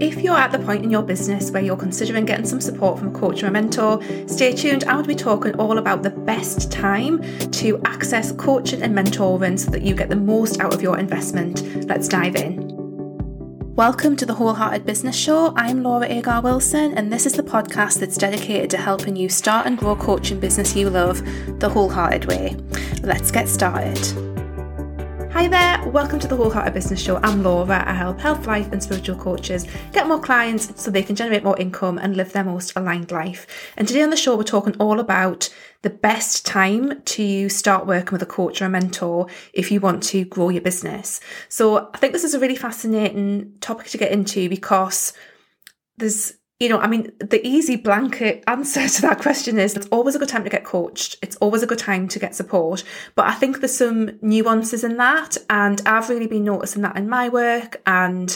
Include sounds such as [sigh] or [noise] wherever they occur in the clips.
If you're at the point in your business where you're considering getting some support from a coach or a mentor, stay tuned. I will be talking all about the best time to access coaching and mentoring so that you get the most out of your investment. Let's dive in. Welcome to the Wholehearted Business Show. I'm Laura Agar Wilson, and this is the podcast that's dedicated to helping you start and grow a coaching business you love the wholehearted way. Let's get started. Hi there, welcome to the Wholehearted Business Show. I'm Laura. I help health, life, and spiritual coaches get more clients so they can generate more income and live their most aligned life. And today on the show, we're talking all about the best time to start working with a coach or a mentor if you want to grow your business. So I think this is a really fascinating topic to get into because there's you know, I mean, the easy blanket answer to that question is it's always a good time to get coached. It's always a good time to get support. But I think there's some nuances in that. And I've really been noticing that in my work and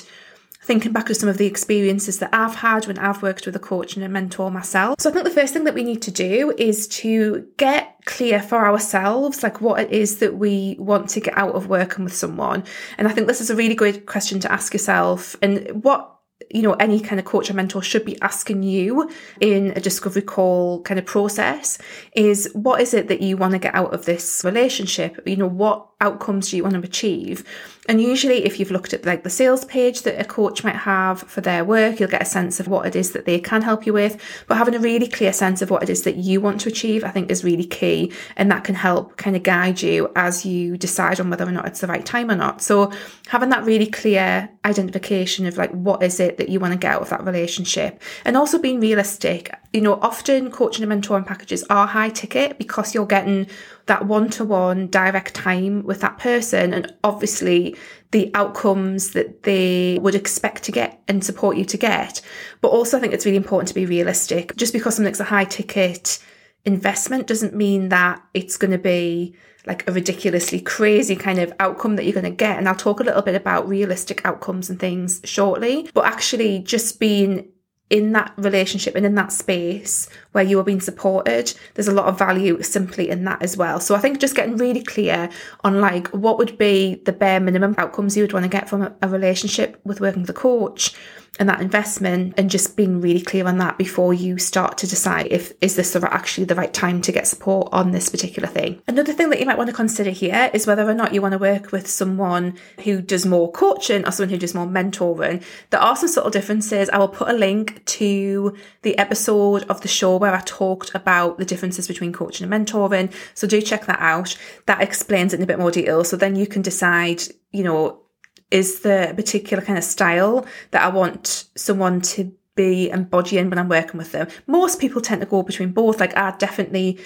thinking back to some of the experiences that I've had when I've worked with a coach and a mentor myself. So I think the first thing that we need to do is to get clear for ourselves, like what it is that we want to get out of working with someone. And I think this is a really good question to ask yourself. And what you know any kind of coach or mentor should be asking you in a discovery call kind of process is what is it that you want to get out of this relationship? You know what outcomes do you want to achieve? And usually if you've looked at like the sales page that a coach might have for their work you'll get a sense of what it is that they can help you with. But having a really clear sense of what it is that you want to achieve i think is really key. And that can help kind of guide you as you decide on whether or not it's the right time or not. So having that really clear identification of like what is it that you want to get out of that relationship. And also being realistic. You know often coaching and mentoring packages are high ticket because you're getting that one to one direct time with that person and obviously the outcomes that they would expect to get and support you to get. But also, I think it's really important to be realistic. Just because something's a high ticket investment doesn't mean that it's going to be like a ridiculously crazy kind of outcome that you're going to get. And I'll talk a little bit about realistic outcomes and things shortly. But actually, just being in that relationship and in that space where you are being supported there's a lot of value simply in that as well. So i think just getting really clear on like what would be the bare minimum outcomes you would want to get from a, relationship with working with a coach and that investment and just being really clear on that before you start to decide if is this actually the right time to get support on this particular thing. Another thing that you might want to consider here is whether or not you want to work with someone who does more coaching or someone who does more mentoring. There are some subtle differences. I will put a link to the episode of the show where I talked about the differences between coaching and mentoring. So do check that out. That explains it in a bit more detail. So then you can decide, you know, is the particular kind of style that I want someone to be embodying when I'm working with them. Most people tend to go between both. Like I definitely,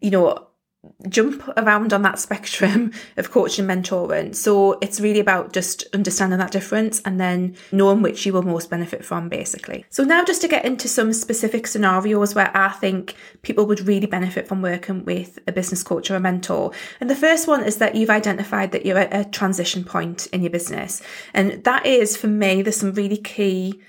you know, jump around on that [laughs] spectrum of coaching and mentoring. So it's really about just understanding that difference and then knowing which you will most benefit from, basically. So now just to get into some specific scenarios where I think people would really benefit from working with a business coach or a mentor. And the first one is that you've identified that you're at a transition point in your business. And that is for me, there's some really key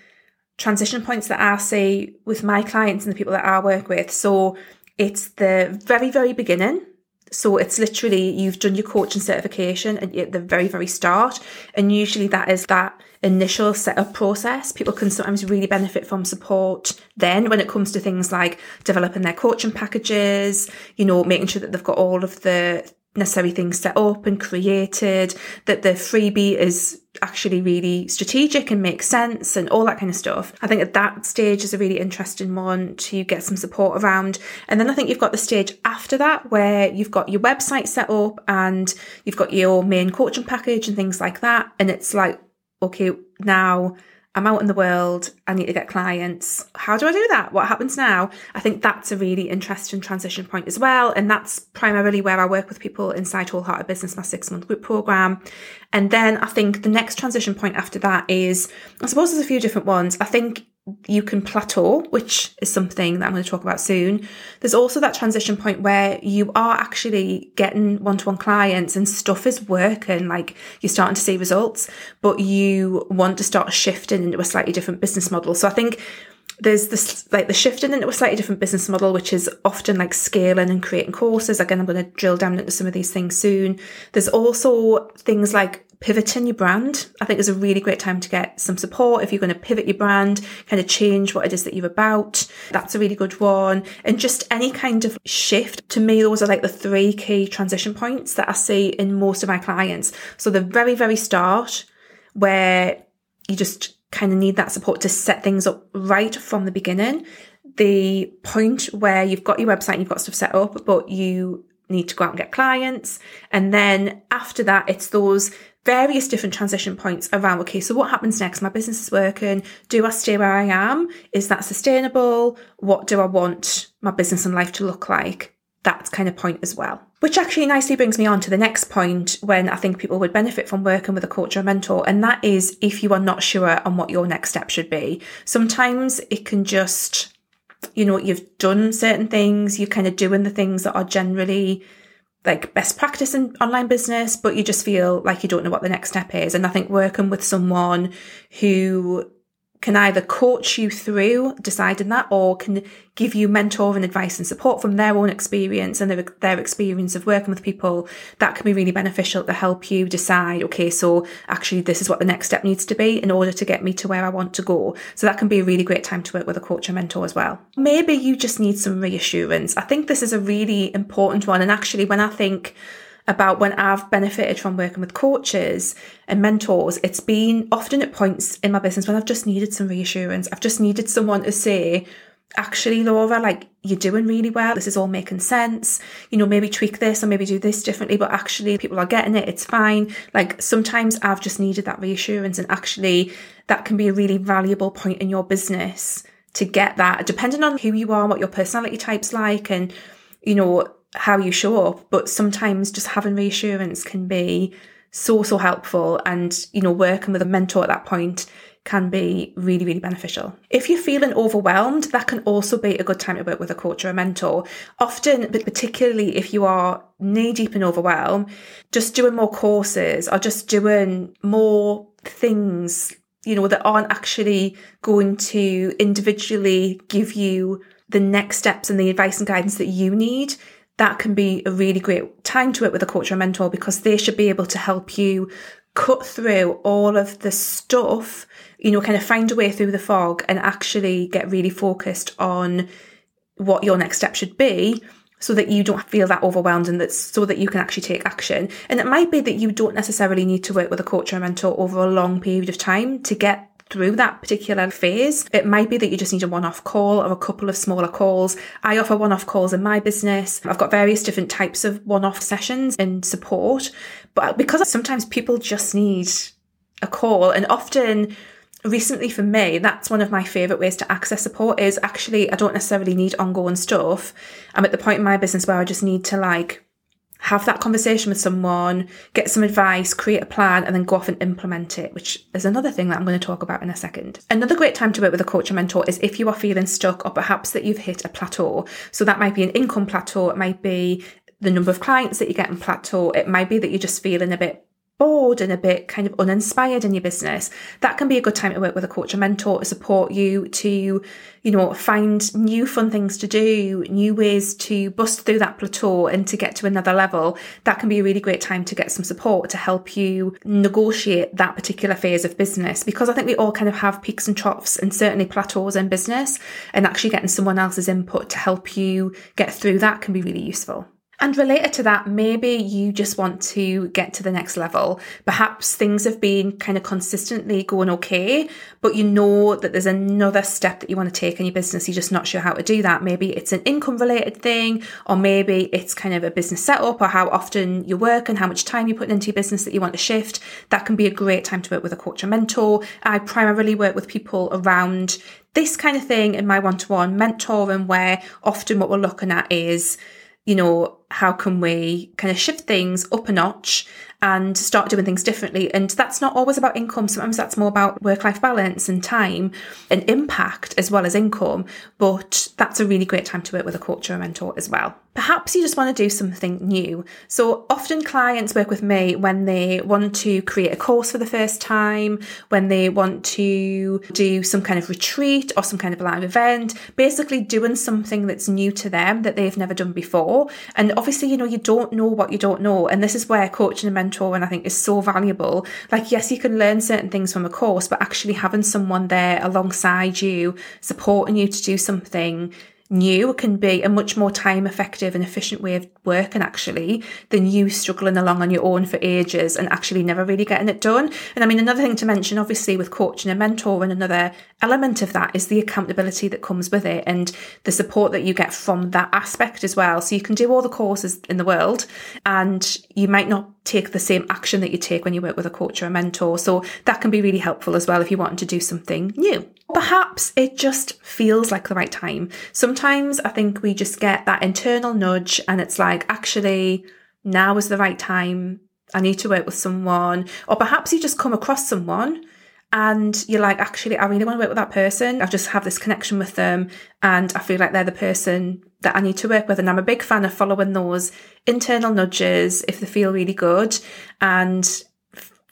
transition points that I see with my clients and the people that I work with. So it's the very, very beginning. So it's literally you've done your coaching certification at the very, very start. And usually that is that initial setup process. People can sometimes really benefit from support then when it comes to things like developing their coaching packages, you know, making sure that they've got all of the necessary things set up and created, that the freebie is actually really strategic and makes sense and all that kind of stuff. I think at that stage is a really interesting one to get some support around. And then I think you've got the stage after that where you've got your website set up and you've got your main coaching package and things like that. And it's like, okay, now I'm out in the world, I need to get clients. How do I do that? What happens now? I think that's a really interesting transition point as well. And that's primarily where I work with people inside Wholehearted Business, my six month group program. And then I think the next transition point after that is, I suppose there's a few different ones. I think you can plateau, which is something that I'm going to talk about soon. There's also that transition point where you are actually getting one to one clients and stuff is working, like you're starting to see results, but you want to start shifting into a slightly different business model. So I think there's this like the shifting into a slightly different business model, which is often like scaling and creating courses. Again, I'm going to drill down into some of these things soon. There's also things like pivoting your brand, I think is a really great time to get some support. If you're going to pivot your brand, kind of change what it is that you're about, that's a really good one. And just any kind of shift. To me, those are like the three key transition points that I see in most of my clients. So the very, very start where you just kind of need that support to set things up right from the beginning. The point where you've got your website, and you've got stuff set up, but you need to go out and get clients. And then after that, it's those various different transition points around okay, so what happens next? My business is working. Do I stay where I am? Is that sustainable? What do I want my business and life to look like? That kind of point as well. Which actually nicely brings me on to the next point when I think people would benefit from working with a coach or mentor, and that is if you are not sure on what your next step should be. Sometimes it can just you know, you've done certain things, you're kind of doing the things that are generally like best practice in online business, but you just feel like you don't know what the next step is. And I think working with someone who can either coach you through deciding that or can give you mentor and advice and support from their own experience and their, their experience of working with people that can be really beneficial to help you decide okay so actually this is what the next step needs to be in order to get me to where i want to go. So that can be a really great time to work with a coach or mentor as well. Maybe you just need some reassurance. I think this is a really important one. And actually when i think about when I've benefited from working with coaches and mentors, it's been often at points in my business when I've just needed some reassurance. I've just needed someone to say, actually, Laura, like you're doing really well. This is all making sense. You know, maybe tweak this or maybe do this differently, but actually people are getting it. It's fine. Like sometimes I've just needed that reassurance and actually that can be a really valuable point in your business to get that, depending on who you are, what your personality type's like and, you know, how you show up, but sometimes just having reassurance can be so, so helpful. And, you know, working with a mentor at that point can be really, really beneficial. If you're feeling overwhelmed, that can also be a good time to work with a coach or a mentor. Often, but particularly if you are knee deep in overwhelm, just doing more courses or just doing more things, you know, that aren't actually going to individually give you the next steps and the advice and guidance that you need that can be a really great time to work with a coach or mentor because they should be able to help you cut through all of the stuff, you know, kind of find a way through the fog and actually get really focused on what your next step should be so that you don't feel that overwhelmed and that so that you can actually take action. And it might be that you don't necessarily need to work with a coach or a mentor over a long period of time to get through that particular phase. It might be that you just need a one off call or a couple of smaller calls. I offer one off calls in my business. I've got various different types of one off sessions and support, but because sometimes people just need a call and often recently for me that's one of my favorite ways to access support is actually i don't necessarily need ongoing stuff i'm at the point in my business where i just need to like have that conversation with someone, get some advice, create a plan, and then go off and implement it, which is another thing that I'm going to talk about in a second. Another great time to work with a coach or mentor is if you are feeling stuck or perhaps that you've hit a plateau. So that might be an income plateau, it might be the number of clients that you get in plateau, it might be that you're just feeling a bit bored and a bit kind of uninspired in your business, that can be a good time to work with a coach or mentor to support you to, you know, find new fun things to do, new ways to bust through that plateau and to get to another level. That can be a really great time to get some support to help you negotiate that particular phase of business because I think we all kind of have peaks and troughs and certainly plateaus in business and actually getting someone else's input to help you get through that can be really useful. And related to that, maybe you just want to get to the next level. Perhaps things have been kind of consistently going okay, but you know that there's another step that you want to take in your business. You're just not sure how to do that. Maybe it's an income related thing, or maybe it's kind of a business setup, or how often you work and how much time you're putting into your business that you want to shift. That can be a great time to work with a coach or mentor. I primarily work with people around this kind of thing in my one to one mentoring, where often what we're looking at is you know, how can we kind of shift things up a notch and start doing things differently? And that's not always about income. Sometimes that's more about work life balance and time and impact as well as income. But that's a really great time to work with a coach or a mentor as well. Perhaps you just want to do something new. So often clients work with me when they want to create a course for the first time, when they want to do some kind of retreat or some kind of live event, basically doing something that's new to them that they've never done before. And obviously, you know, you don't know what you don't know. And this is where coaching and mentoring, I think, is so valuable. Like, yes, you can learn certain things from a course, but actually having someone there alongside you, supporting you to do something new can be a much more time effective and efficient way of working actually than you struggling along on your own for ages and actually never really getting it done. And I mean, another thing to mention, obviously, with coaching a mentor and mentoring, another element of that is the accountability that comes with it and the support that you get from that aspect as well. So you can do all the courses in the world and you might not take the same action that you take when you work with a coach or a mentor. So that can be really helpful as well if you want to do something new. Perhaps it just feels like the right time. Sometimes I think we just get that internal nudge and it's like, actually, now is the right time. I need to work with someone. Or perhaps you just come across someone and you're like, actually, I really want to work with that person. I just have this connection with them and I feel like they're the person that I need to work with. And I'm a big fan of following those internal nudges if they feel really good and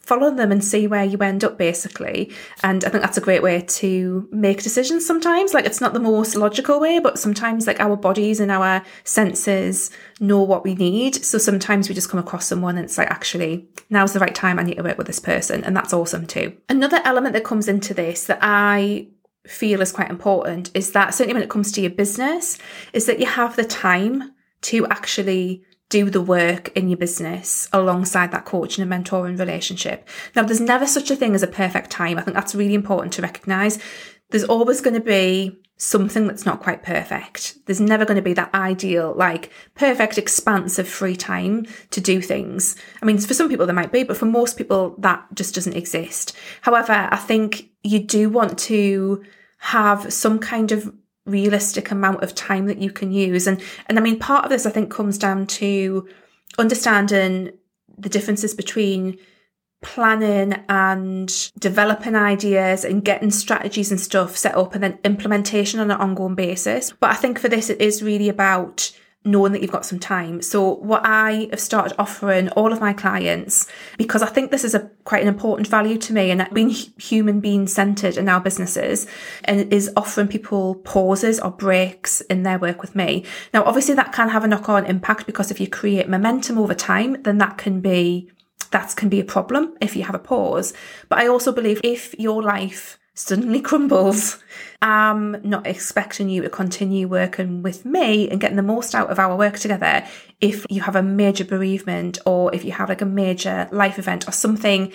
follow them and see where you end up basically. And i think that's a great way to make decisions sometimes. Like it's not the most logical way but sometimes like our bodies and our senses know what we need. So sometimes we just come across someone and it's like actually now's the right time. I need to work with this person. And that's awesome too. Another element that comes into this that i feel is quite important is that certainly when it comes to your business is that you have the time to actually do the work in your business alongside that coaching and mentoring relationship. Now, there's never such a thing as a perfect time. I think that's really important to recognize. There's always going to be something that's not quite perfect. There's never going to be that ideal, like perfect expanse of free time to do things. I mean, for some people there might be, but for most people that just doesn't exist. However, I think you do want to have some kind of realistic amount of time that you can use. And and I mean part of this I think comes down to understanding the differences between planning and developing ideas and getting strategies and stuff set up and then implementation on an ongoing basis. But I think for this it is really about knowing that you've got some time. So what I have started offering all of my clients, because I think this is a quite an important value to me and being human being centered in our businesses and is offering people pauses or breaks in their work with me. Now, obviously that can have a knock on impact because if you create momentum over time, then that can be that can be a problem if you have a pause. But I also believe if your life suddenly crumbles. I'm not expecting you to continue working with me and getting the most out of our work together if you have a major bereavement or if you have like a major life event or something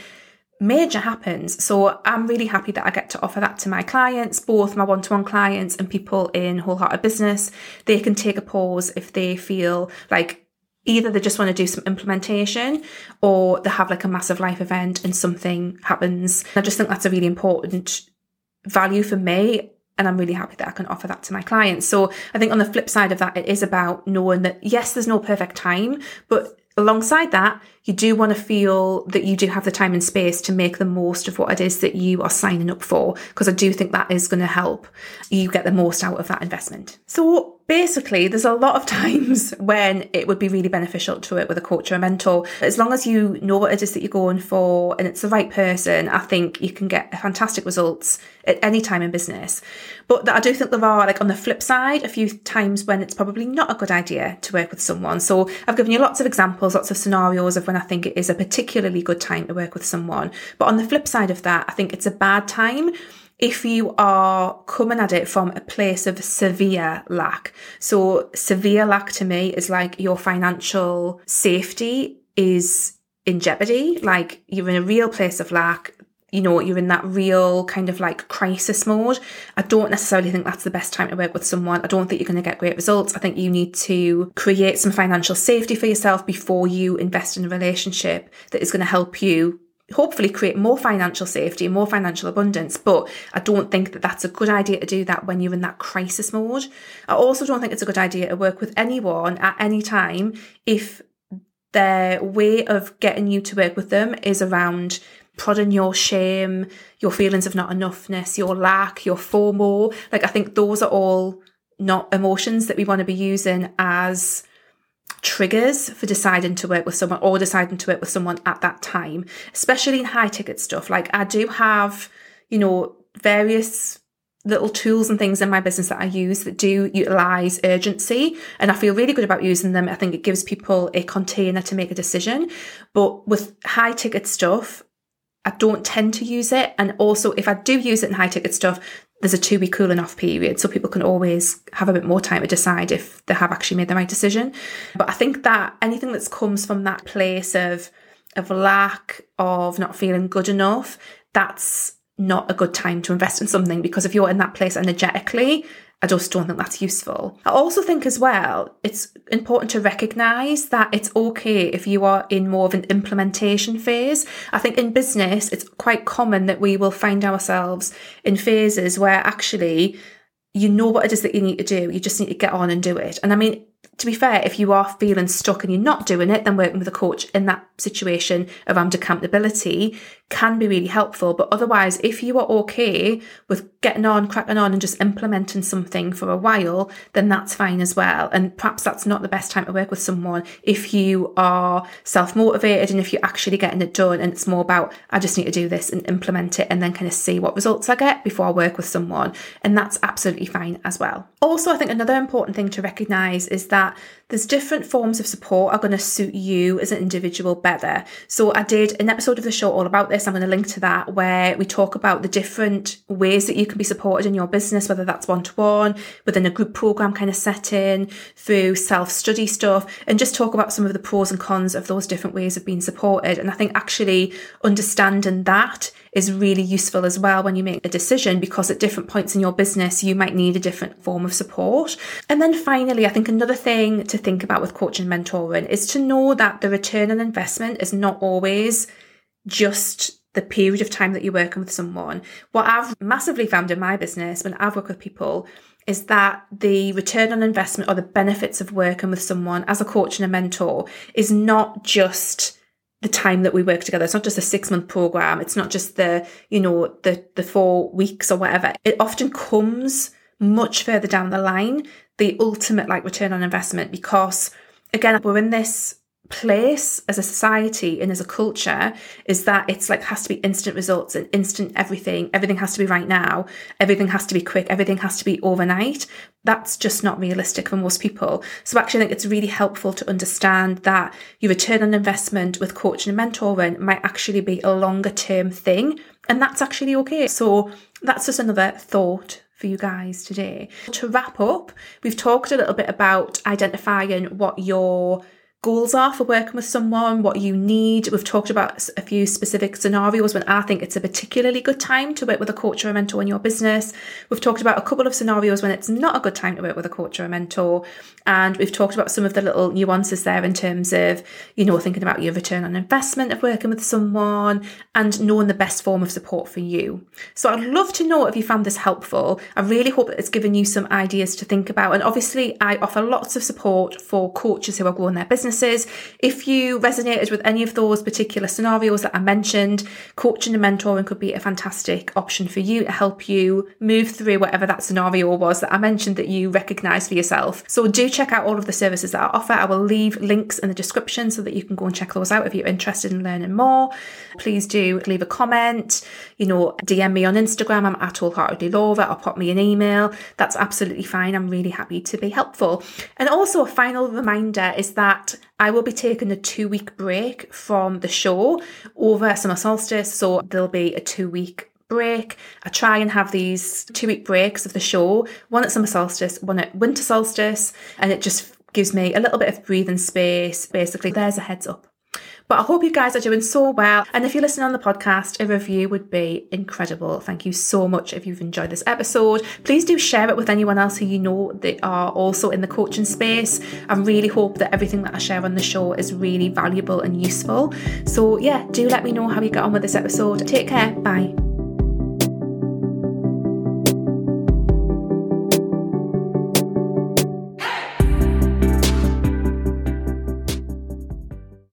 major happens. So I'm really happy that I get to offer that to my clients, both my one to one clients and people in wholehearted business. They can take a pause if they feel like either they just want to do some implementation or they have like a massive life event and something happens. I just think that's a really important value for me and I'm really happy that I can offer that to my clients. So I think on the flip side of that, it is about knowing that yes, there's no perfect time, but alongside that, you do want to feel that you do have the time and space to make the most of what it is that you are signing up for, because I do think that is going to help you get the most out of that investment. So basically, there's a lot of [laughs] times when it would be really beneficial to work with a coach or a mentor. As long as you know what it is that you're going for and it's the right person, I think you can get fantastic results at any time in business. But I do think there are, like on the flip side, a few times when it's probably not a good idea to work with someone. So I've given you lots of examples, lots of scenarios of when I think it is a particularly good time to work with someone. But on the flip side of that, I think it's a bad time if you are coming at it from a place of severe lack. So, severe lack to me is like your financial safety is in jeopardy, like you're in a real place of lack. You know, you're in that real kind of like crisis mode. I don't necessarily think that's the best time to work with someone. I don't think you're going to get great results. I think you need to create some financial safety for yourself before you invest in a relationship that is going to help you hopefully create more financial safety, and more financial abundance. But I don't think that that's a good idea to do that when you're in that crisis mode. I also don't think it's a good idea to work with anyone at any time if their way of getting you to work with them is around prodding your shame, your feelings of not enoughness, your lack, your FOMO. Like, I think those are all not emotions that we want to be using as triggers for deciding to work with someone or deciding to work with someone at that time, especially in high ticket stuff. Like I do have, you know, various little tools and things in my business that I use that do utilize urgency and I feel really good about using them. I think it gives people a container to make a decision. But with high ticket stuff, I don't tend to use it. And also, if I do use it in high ticket stuff, there's a two week cooling off period. So people can always have a bit more time to decide if they have actually made the right decision. But I think that anything that comes from that place of, of lack of not feeling good enough, that's not a good time to invest in something because if you're in that place energetically, I just don't think that's useful. I also think as well, it's important to recognize that it's okay if you are in more of an implementation phase. I think in business, it's quite common that we will find ourselves in phases where actually you know what it is that you need to do. You just need to get on and do it. And I mean, to be fair, if you are feeling stuck and you're not doing it, then working with a coach in that situation around accountability can be really helpful. But otherwise, if you are okay with getting on, cracking on, and just implementing something for a while, then that's fine as well. And perhaps that's not the best time to work with someone if you are self motivated and if you're actually getting it done. And it's more about, I just need to do this and implement it and then kind of see what results I get before I work with someone. And that's absolutely fine as well. Also, I think another important thing to recognize is that there's different forms of support are going to suit you as an individual better. So I did an episode of the show all about this. I'm going to link to that where we talk about the different ways that you can be supported in your business, whether that's one to one, within a group program kind of setting, through self study stuff, and just talk about some of the pros and cons of those different ways of being supported. And I think actually understanding that is really useful as well when you make a decision because at different points in your business, you might need a different form of support. And then finally, I think another thing to think about with coaching and mentoring is to know that the return on investment is not always just the period of time that you're working with someone. What I've massively found in my business when I've worked with people is that the return on investment or the benefits of working with someone as a coach and a mentor is not just the time that we work together. It's not just a six month program. It's not just the, you know, the, the four weeks or whatever. It often comes much further down the line, the ultimate like return on investment, because again, we're in this place as a society and as a culture is that it's like has to be instant results and instant everything. Everything has to be right now. Everything has to be quick. Everything has to be overnight. That's just not realistic for most people. So actually i think it's really helpful to understand that your return on investment with coaching and mentoring might actually be a longer term thing and that's actually okay. So that's just another thought for you guys today. To wrap up, we've talked a little bit about identifying what your goals are for working with someone, what you need. We've talked about a few specific scenarios when I think it's a particularly good time to work with a coach or a mentor in your business. We've talked about a couple of scenarios when it's not a good time to work with a coach or a mentor. And we've talked about some of the little nuances there in terms of, you know, thinking about your return on investment of working with someone and knowing the best form of support for you. So I'd love to know if you found this helpful. I really hope that it's given you some ideas to think about. And obviously, I offer lots of support for coaches who are growing their business businesses. If you resonated with any of those particular scenarios that I mentioned, coaching and mentoring could be a fantastic option for you to help you move through whatever that scenario was that I mentioned that you recognize for yourself. So do check out all of the services that I offer. I will leave links in the description so that you can go and check those out if you're interested in learning more. Please do leave a comment, you know, DM me on Instagram. I'm at wholeheartedly Laura or pop me an email. That's absolutely fine. I'm really happy to be helpful. And also a final reminder is that I will be taking a two week break from the show over summer solstice. So there'll be a two week break. I try and have these two week breaks of the show, one at summer solstice, one at winter solstice, and it just gives me a little bit of breathing space. Basically, there's a heads up. But I hope you guys are doing so well. And if you're listening on the podcast, a review would be incredible. Thank you so much if you've enjoyed this episode. Please do share it with anyone else who you know that are also in the coaching space. I really hope that everything that I share on the show is really valuable and useful. So, yeah, do let me know how you get on with this episode. Take care. Bye.